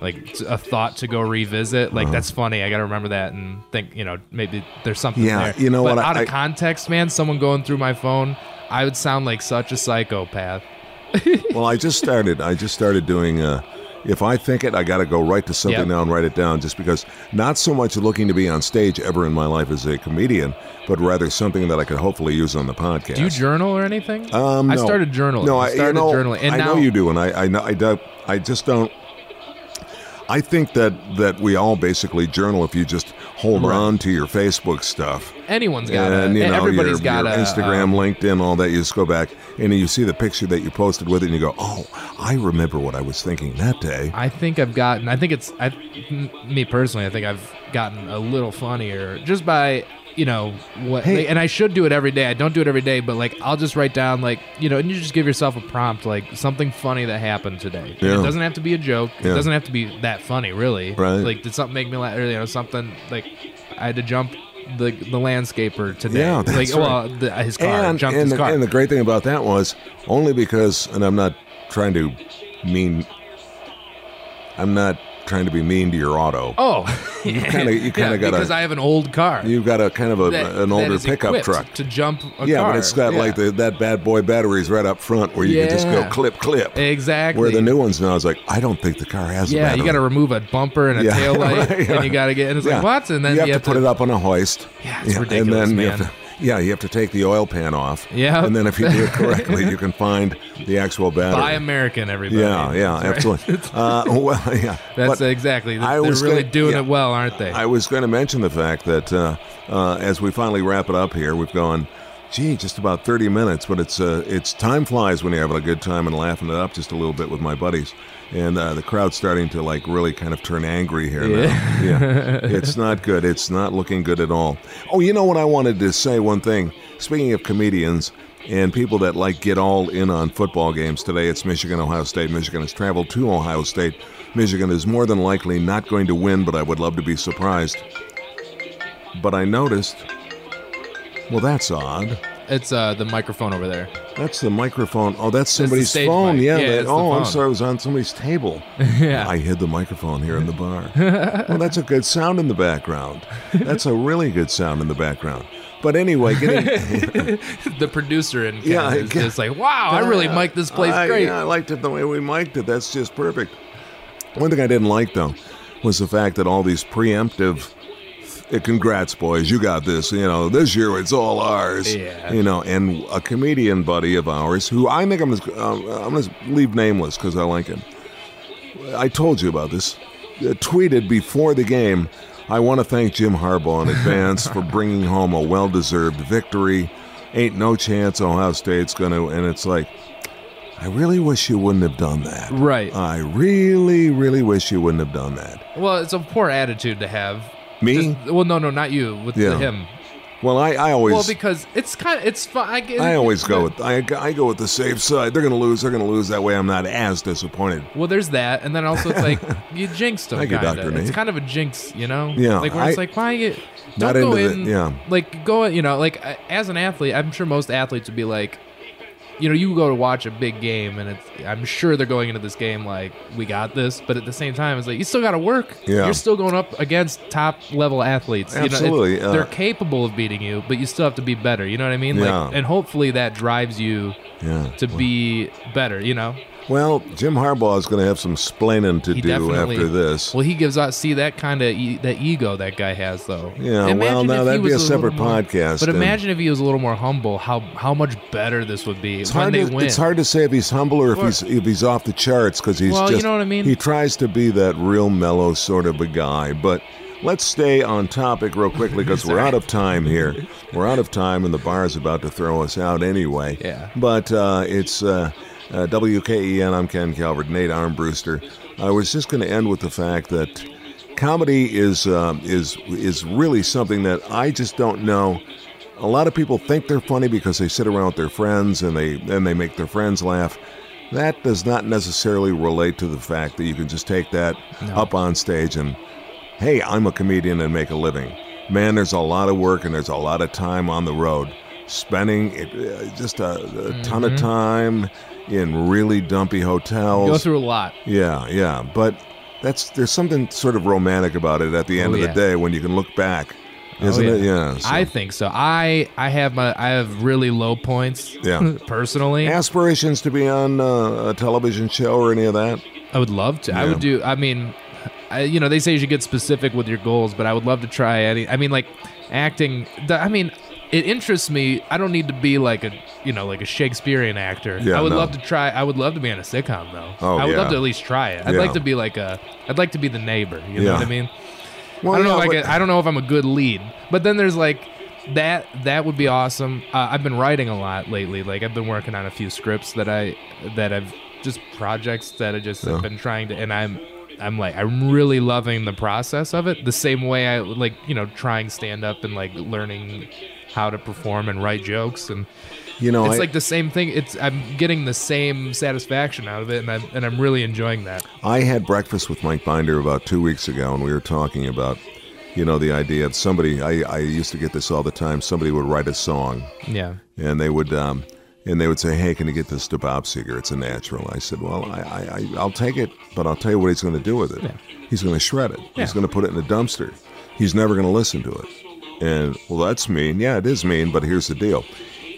Speaker 1: like a thought to go revisit.
Speaker 2: Uh-huh.
Speaker 1: Like that's funny. I got to remember that and think you know maybe there's something
Speaker 2: Yeah,
Speaker 1: there.
Speaker 2: you know
Speaker 1: but
Speaker 2: what, I-
Speaker 1: Out of context, man, someone going through my phone, I would sound like such a psychopath.
Speaker 2: well, I just started. I just started doing. Uh, if I think it, I got to go right to something
Speaker 1: Yep.
Speaker 2: now and write it down. Just because, not so much looking to be on stage ever in my life as a comedian, but rather something that I could hopefully use on the podcast.
Speaker 1: Do you journal or anything?
Speaker 2: Um,
Speaker 1: I started journaling.
Speaker 2: No,
Speaker 1: I
Speaker 2: I, you
Speaker 1: started
Speaker 2: know,
Speaker 1: journaling, and
Speaker 2: I
Speaker 1: now
Speaker 2: know you do, and I, I know, I don't, I just don't. I think that that we all basically journal if you just hold
Speaker 1: Right.
Speaker 2: on to your Facebook stuff.
Speaker 1: anyone's got
Speaker 2: and
Speaker 1: a,
Speaker 2: you know
Speaker 1: everybody's
Speaker 2: your,
Speaker 1: got
Speaker 2: your
Speaker 1: a
Speaker 2: Instagram,
Speaker 1: um,
Speaker 2: LinkedIn, all that. You just go back and you see the picture that you posted with it, and you go, "Oh, I remember what I was thinking that day."
Speaker 1: I think I've gotten. I think it's. I, me personally, I think I've gotten a little funnier just by you know what.
Speaker 2: Hey.
Speaker 1: and I should do it every day. I don't do it every day, but like I'll just write down like you know, and you just give yourself a prompt like something funny that happened today.
Speaker 2: Yeah.
Speaker 1: It doesn't have to be a joke.
Speaker 2: Yeah.
Speaker 1: It doesn't have to be that funny, really.
Speaker 2: Right.
Speaker 1: Like did something make me laugh? Or, you know, something like I had to jump. The, the landscaper today,
Speaker 2: Yeah, that's
Speaker 1: like
Speaker 2: right.
Speaker 1: well, the, his car
Speaker 2: and
Speaker 1: jumped
Speaker 2: and
Speaker 1: his
Speaker 2: the,
Speaker 1: car.
Speaker 2: and the great thing about that was only because, and I'm not trying to mean, I'm not trying to be mean to your auto.
Speaker 1: oh,
Speaker 2: You kinda- you kinda
Speaker 1: yeah,
Speaker 2: gotta-
Speaker 1: because I have an old car.
Speaker 2: You've got a kind of a,
Speaker 1: that-
Speaker 2: an older pickup truck.
Speaker 1: to jump a
Speaker 2: yeah,
Speaker 1: car.
Speaker 2: but it's got
Speaker 1: Yeah.
Speaker 2: like the, that bad boy batteries right up front where you can just go clip, clip.
Speaker 1: exactly.
Speaker 2: Where the new ones now is like, I don't think the car has a
Speaker 1: yeah, you got to remove a bumper and a
Speaker 2: Yeah,
Speaker 1: tail light,
Speaker 2: yeah.
Speaker 1: and you got to get. And it's
Speaker 2: Yeah.
Speaker 1: like what? And then
Speaker 2: you have to put it up on a hoist.
Speaker 1: Yeah, it's
Speaker 2: and
Speaker 1: ridiculous,
Speaker 2: then you
Speaker 1: man.
Speaker 2: have to, Yeah, you have to take the oil pan off.
Speaker 1: Yeah.
Speaker 2: And then if you do it correctly, you can find the actual battery.
Speaker 1: Buy American, everybody.
Speaker 2: yeah, yeah,
Speaker 1: right.
Speaker 2: absolutely. uh, well, yeah.
Speaker 1: That's
Speaker 2: but
Speaker 1: exactly.
Speaker 2: I
Speaker 1: They're
Speaker 2: was
Speaker 1: really
Speaker 2: gonna-
Speaker 1: doing
Speaker 2: yeah.
Speaker 1: it well, aren't they?
Speaker 2: I was going to mention the fact that uh, uh, as we finally wrap it up here, we've gone, gee, just about 30 minutes, but it's uh, it's time flies when you're having a good time and laughing it up just a little bit with my buddies. And uh, the crowd's starting to like really kind of turn angry here now. Yeah. it's not good. It's not looking good at all. Oh, you know what I wanted to say one thing. Speaking of comedians and people that like get all in on football games today, it's Michigan, Ohio State. Michigan has traveled to Ohio State. Michigan is more than likely not going to win, but I would love to be surprised. But I noticed, well, that's odd.
Speaker 1: It's uh, the microphone over there.
Speaker 2: That's the microphone. Oh, that's somebody's
Speaker 1: stage
Speaker 2: phone.
Speaker 1: mic.
Speaker 2: Yeah.
Speaker 1: Yeah,
Speaker 2: that- oh, I'm sorry. It was on somebody's table.
Speaker 1: yeah.
Speaker 2: I hid the microphone here in the bar. well, that's a good sound in the background. That's a really good sound in the background. But anyway, getting
Speaker 1: the producer in
Speaker 2: Yeah, I
Speaker 1: is just like, wow, I really mic'd this place
Speaker 2: I,
Speaker 1: great.
Speaker 2: Yeah, I liked it the way we mic'd it. That's just perfect. One thing I didn't like though was the fact that all these preemptive. Eh, Congrats, boys! You got this. You know, this year it's all ours.
Speaker 1: Yeah.
Speaker 2: You know, and a comedian buddy of ours, who I think I'm gonna, um, I'm gonna leave nameless because I like him. I told you about this. Uh, tweeted before the game, I want to thank Jim Harbaugh in advance for bringing home a well-deserved victory. Ain't no chance Ohio State's going to, and it's like, I really wish you wouldn't have done that.
Speaker 1: Right.
Speaker 2: I really, really wish you wouldn't have done that.
Speaker 1: Well, it's a poor attitude to have.
Speaker 2: Me?
Speaker 1: Just- well, no, no, not you. With
Speaker 2: Yeah.
Speaker 1: him.
Speaker 2: Well, I, I always,
Speaker 1: Well, because it's kind of it's fun. I,
Speaker 2: I always go with, I, I go with the safe side. They're going to lose. They're going to lose. That way, I'm not as disappointed.
Speaker 1: Well, there's that, and then also it's like you jinxed them.
Speaker 2: Thank you. Dr.
Speaker 1: It's kind of a jinx, you know.
Speaker 2: Yeah,
Speaker 1: Like where it's
Speaker 2: I-
Speaker 1: like, why you
Speaker 2: Not
Speaker 1: don't go
Speaker 2: into the- yeah.
Speaker 1: Like go, you know, like as an athlete, I'm sure most athletes would be like, you know, you go to watch a big game, and it's I'm sure they're going into this game like we got this, but at the same time, it's like you still got to work.
Speaker 2: Yeah.
Speaker 1: You're still going up against top level athletes. You know,
Speaker 2: Absolutely, uh,
Speaker 1: they're capable of beating you, but you still have to be better. You know what I mean?
Speaker 2: Yeah.
Speaker 1: Like, and hopefully that drives you
Speaker 2: Yeah.
Speaker 1: to be better. You know.
Speaker 2: Well, Jim Harbaugh is going to have some splaining to
Speaker 1: He
Speaker 2: do after this.
Speaker 1: Well, he gives out. See that kind of e- that ego that guy has, though.
Speaker 2: Yeah, well,
Speaker 1: Imagine
Speaker 2: now that'd be
Speaker 1: was
Speaker 2: a separate
Speaker 1: more-
Speaker 2: podcast,
Speaker 1: But imagine if he was a little more humble. How how much better this would be
Speaker 2: It's
Speaker 1: when
Speaker 2: hard,
Speaker 1: they
Speaker 2: to,
Speaker 1: win.
Speaker 2: it's hard to say if he's humble or if he's if he's off the charts because he's
Speaker 1: Well, you know what I mean?
Speaker 2: he tries to be that real mellow sort of a guy. But let's stay on topic real quickly because we're out of time here. We're out of time and the bar is about to throw us out anyway.
Speaker 1: Yeah.
Speaker 2: But uh, it's uh, uh, WKEN. I'm Ken Calvert. Nate Armbruster. I was just going to end with the fact that comedy is um, is is really something that I just don't know. A lot of people think they're funny because they sit around with their friends and they and they make their friends laugh. That does not necessarily relate to the fact that you can just take that up on stage and, hey, I'm a comedian and make a living. Man, there's a lot of work and there's a lot of time on the road. Spending it, uh, just a, a ton of time in really dumpy hotels.
Speaker 1: Go through a lot.
Speaker 2: Yeah, yeah, but that's there's something sort of romantic about it at the end
Speaker 1: Oh,
Speaker 2: of
Speaker 1: yeah.
Speaker 2: the day when you can look back, isn't
Speaker 1: Oh,
Speaker 2: it? Yeah. so-
Speaker 1: I think so. I I have my I have really low points.
Speaker 2: Yeah.
Speaker 1: personally,
Speaker 2: aspirations to be on uh, a television show or any of that.
Speaker 1: I would love to. I would do. I mean, I, you know, they say you should get specific with your goals, but I would love to try any. I mean, like acting. I mean, it interests me. I don't need to be like a you know like a Shakespearean actor.
Speaker 2: Yeah,
Speaker 1: I would
Speaker 2: no.
Speaker 1: love to try. I would love to be on a sitcom though.
Speaker 2: Oh,
Speaker 1: I would love to at least try it. I'd
Speaker 2: Yeah.
Speaker 1: like to be like a. I'd like to be the neighbor. You know what I mean?
Speaker 2: Well,
Speaker 1: I don't know.
Speaker 2: yeah,
Speaker 1: If I,
Speaker 2: but-
Speaker 1: could, I don't know if I'm a good lead, but then there's like that. That would be awesome. Uh, I've been writing a lot lately. Like I've been working on a few scripts that I that I've just projects that I just
Speaker 2: Yeah.
Speaker 1: have been trying to, and I'm I'm like I'm really loving the process of it. The same way I like you know trying stand up and like learning how to perform and write jokes and.
Speaker 2: you know,
Speaker 1: It's
Speaker 2: I,
Speaker 1: like the same thing. It's I'm getting the same satisfaction out of it, and I'm and I'm really enjoying that.
Speaker 2: I had breakfast with Mike Binder about two weeks ago, and we were talking about, you know, the idea of somebody. I, I used to get this all the time. Somebody would write a song,
Speaker 1: Yeah.
Speaker 2: and they would um, and they would say, "Hey, can you get this to Bob Seger? It's a natural." I said, "Well, I, I, I I'll take it, but I'll tell you what he's going to do with it. He's going to shred it. He's going to put it in a dumpster. He's never going to listen to it." And well, that's mean. Yeah, it is mean. But here's the deal: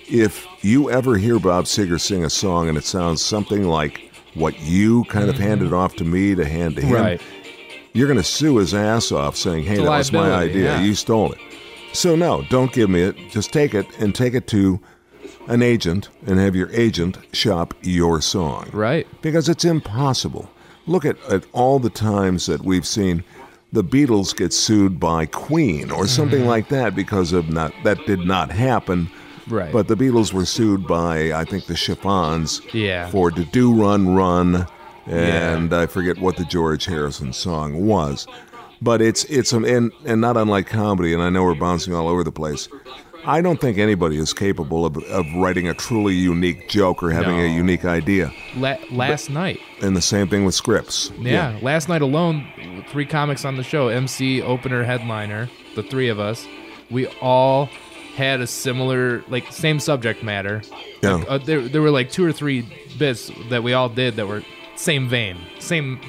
Speaker 2: if you ever hear Bob Seger sing a song and it sounds something like what you kind of mm-hmm. handed off to me to hand to him,
Speaker 1: Right.
Speaker 2: you're going to sue his ass off saying, hey, that was my idea.
Speaker 1: yeah.
Speaker 2: You stole it. So no, don't give me it. Just take it and take it to an agent and have your agent shop your song.
Speaker 1: Right.
Speaker 2: Because it's impossible. Look at, at all the times that we've seen the Beatles get sued by Queen or something
Speaker 1: Mm-hmm.
Speaker 2: like that because of not that did not happen.
Speaker 1: Right.
Speaker 2: But the Beatles were sued by I think the Chiffons
Speaker 1: Yeah.
Speaker 2: for to do run run and I forget what the George Harrison song was. But it's it's um, and and not unlike comedy and I know we're bouncing all over the place. I don't think anybody is capable of, of writing a truly unique joke or having a unique idea.
Speaker 1: La- last night.
Speaker 2: And the same thing with scripts.
Speaker 1: Yeah, last night alone, three comics on the show, MC, opener, headliner, the three of us, we all had a similar, like, same subject matter.
Speaker 2: Yeah.
Speaker 1: Like, uh, there, there were like two or three bits that we all did that were same vein, same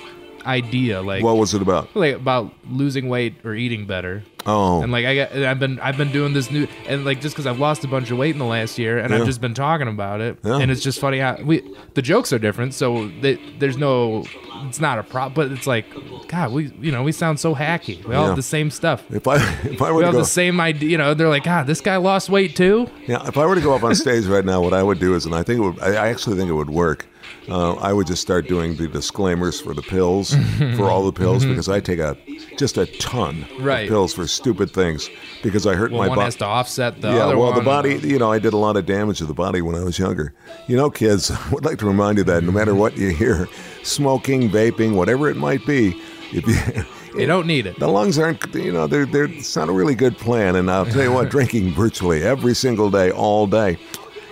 Speaker 1: idea, like,
Speaker 2: What was it about?
Speaker 1: like about losing weight or eating better.
Speaker 2: Oh,
Speaker 1: And like I got, I've been, I've been doing this new, and like just because I've lost a bunch of weight in the last year, and
Speaker 2: Yeah.
Speaker 1: I've just been talking about it,
Speaker 2: Yeah.
Speaker 1: and it's just funny how we, the jokes are different, so they, there's no, it's not a prop, but it's like, God, we, you know, we sound so hacky. We all
Speaker 2: Yeah.
Speaker 1: have the same stuff.
Speaker 2: if I if I were
Speaker 1: We
Speaker 2: to go,
Speaker 1: the same idea. You know, they're like, God, this guy lost weight too.
Speaker 2: yeah, if I were to go up on stage right now, what I would do is, and I think it would, I actually think it would work. Uh, I would just start doing the disclaimers for the pills, for all the pills, because I take a just a ton
Speaker 1: Mm-hmm. Right.
Speaker 2: of pills for stupid things because I hurt
Speaker 1: Well,
Speaker 2: my
Speaker 1: one
Speaker 2: body.
Speaker 1: has to offset the
Speaker 2: yeah,
Speaker 1: other
Speaker 2: well,
Speaker 1: one.
Speaker 2: the body, you know, I did a lot of damage to the body when I was younger. You know, kids, I would like to remind you that no matter what you hear, smoking, vaping, whatever it might be, if you.
Speaker 1: They don't need it.
Speaker 2: The lungs aren't, you know, they're, they're, it's not a really good plan. And I'll tell you what, drinking virtually every single day, all day,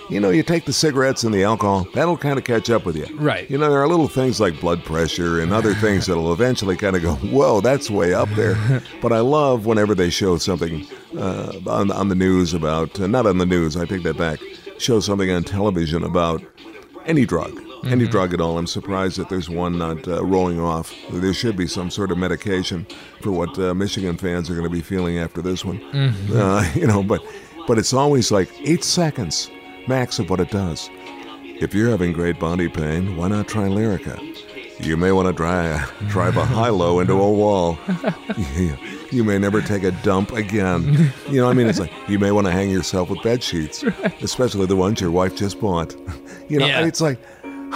Speaker 2: you know, you take the cigarettes and the alcohol, that'll kind of catch up with you.
Speaker 1: Right.
Speaker 2: You know, there are little things like blood pressure and other things that'll eventually kind of go, whoa, that's way up there. but I love whenever they show something uh, on, on the news about, uh, not on the news, I take that back, show something on television about any drug. Any drug at all. I'm surprised that there's one not uh, rolling off. There should be some sort of medication for what uh, Michigan fans are going to be feeling after this one. Uh, you know, but but it's always like eight seconds max of what it does. If you're having great body pain, why not try Lyrica? You may want to dry, drive a high-low into a wall. you, may never take a dump again. You know, I mean, it's like you may want to hang yourself with bed sheets, especially the ones your wife just bought. You know,
Speaker 1: Yeah.
Speaker 2: it's like,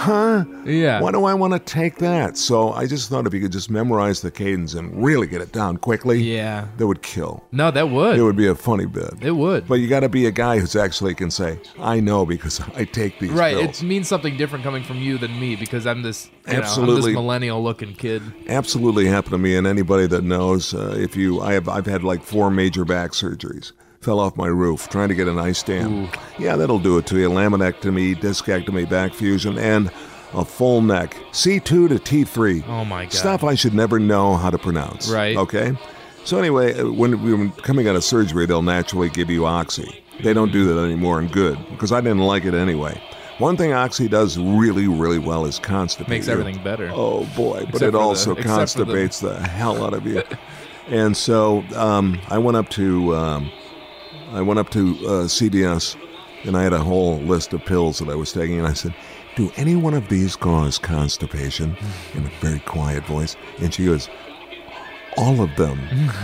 Speaker 2: huh?
Speaker 1: Yeah.
Speaker 2: Why do I want to take that? So I just thought if you could just memorize the cadence and really get it down quickly,
Speaker 1: Yeah.
Speaker 2: that would kill.
Speaker 1: No, that would.
Speaker 2: It would be a funny bit.
Speaker 1: It would.
Speaker 2: But you got to be a guy who's actually can say, "I know because I take these
Speaker 1: Right,
Speaker 2: pills."
Speaker 1: it means something different coming from you than me because I'm this, you know, I'm
Speaker 2: Absolutely.
Speaker 1: this millennial-looking kid.
Speaker 2: Absolutely happened to me, and anybody that knows, uh, if you, I have, I've had like four major back surgeries. Fell off my roof trying to get an ice dam. Yeah, that'll do it to you. Laminectomy, discectomy, back fusion, and a full neck. C2 to T3.
Speaker 1: Oh my God.
Speaker 2: Stuff I should never know how to pronounce.
Speaker 1: Right.
Speaker 2: Okay. So anyway, uh, when we were coming out of surgery, they'll naturally give you oxy. They don't do that anymore, and good because I didn't like it anyway. One thing oxy does really, really well is constipate.
Speaker 1: Makes everything better.
Speaker 2: Oh boy, but
Speaker 1: Except
Speaker 2: it
Speaker 1: the-
Speaker 2: also
Speaker 1: the-
Speaker 2: constipates the, hell out of you. and so um, I went up to um, I went up to uh, CVS, and I had a whole list of pills that I was taking, and I said, "Do any one of these cause constipation?" In a very quiet voice, and she goes, "All of them.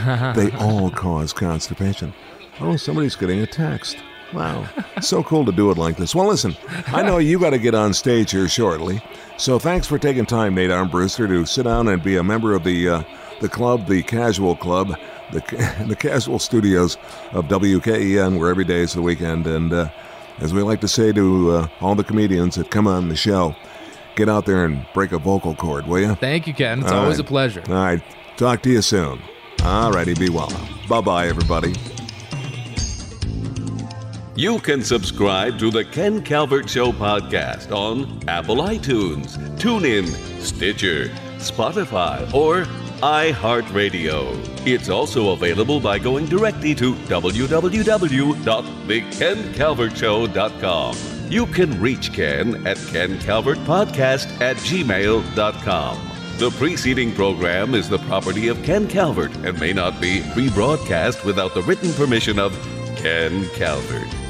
Speaker 2: they all cause constipation." Oh, somebody's getting a text. Wow. So cool to do it like this. Well, listen, I know you got to get on stage here shortly. So thanks for taking time, Nate Armbruster, to sit down and be a member of the uh, the club, the Casual Club, the, the Casual Studios of WKEN, where every day is the weekend. And uh, as we like to say to uh, all the comedians that come on the show, get out there and break a vocal cord, will you?
Speaker 1: Thank you, Ken. It's
Speaker 2: All
Speaker 1: always
Speaker 2: right.
Speaker 1: a pleasure.
Speaker 2: All right. Talk to you soon. All righty. Be well. Bye bye, everybody.
Speaker 3: You can subscribe to the Ken Calvert Show podcast on Apple iTunes, TuneIn, Stitcher, Spotify, or iHeartRadio. It's also available by going directly to www.thekencalvertshow.com. You can reach Ken at kencalvertpodcast at gmail.com. The preceding program is the property of Ken Calvert and may not be rebroadcast without the written permission of Ken Calvert.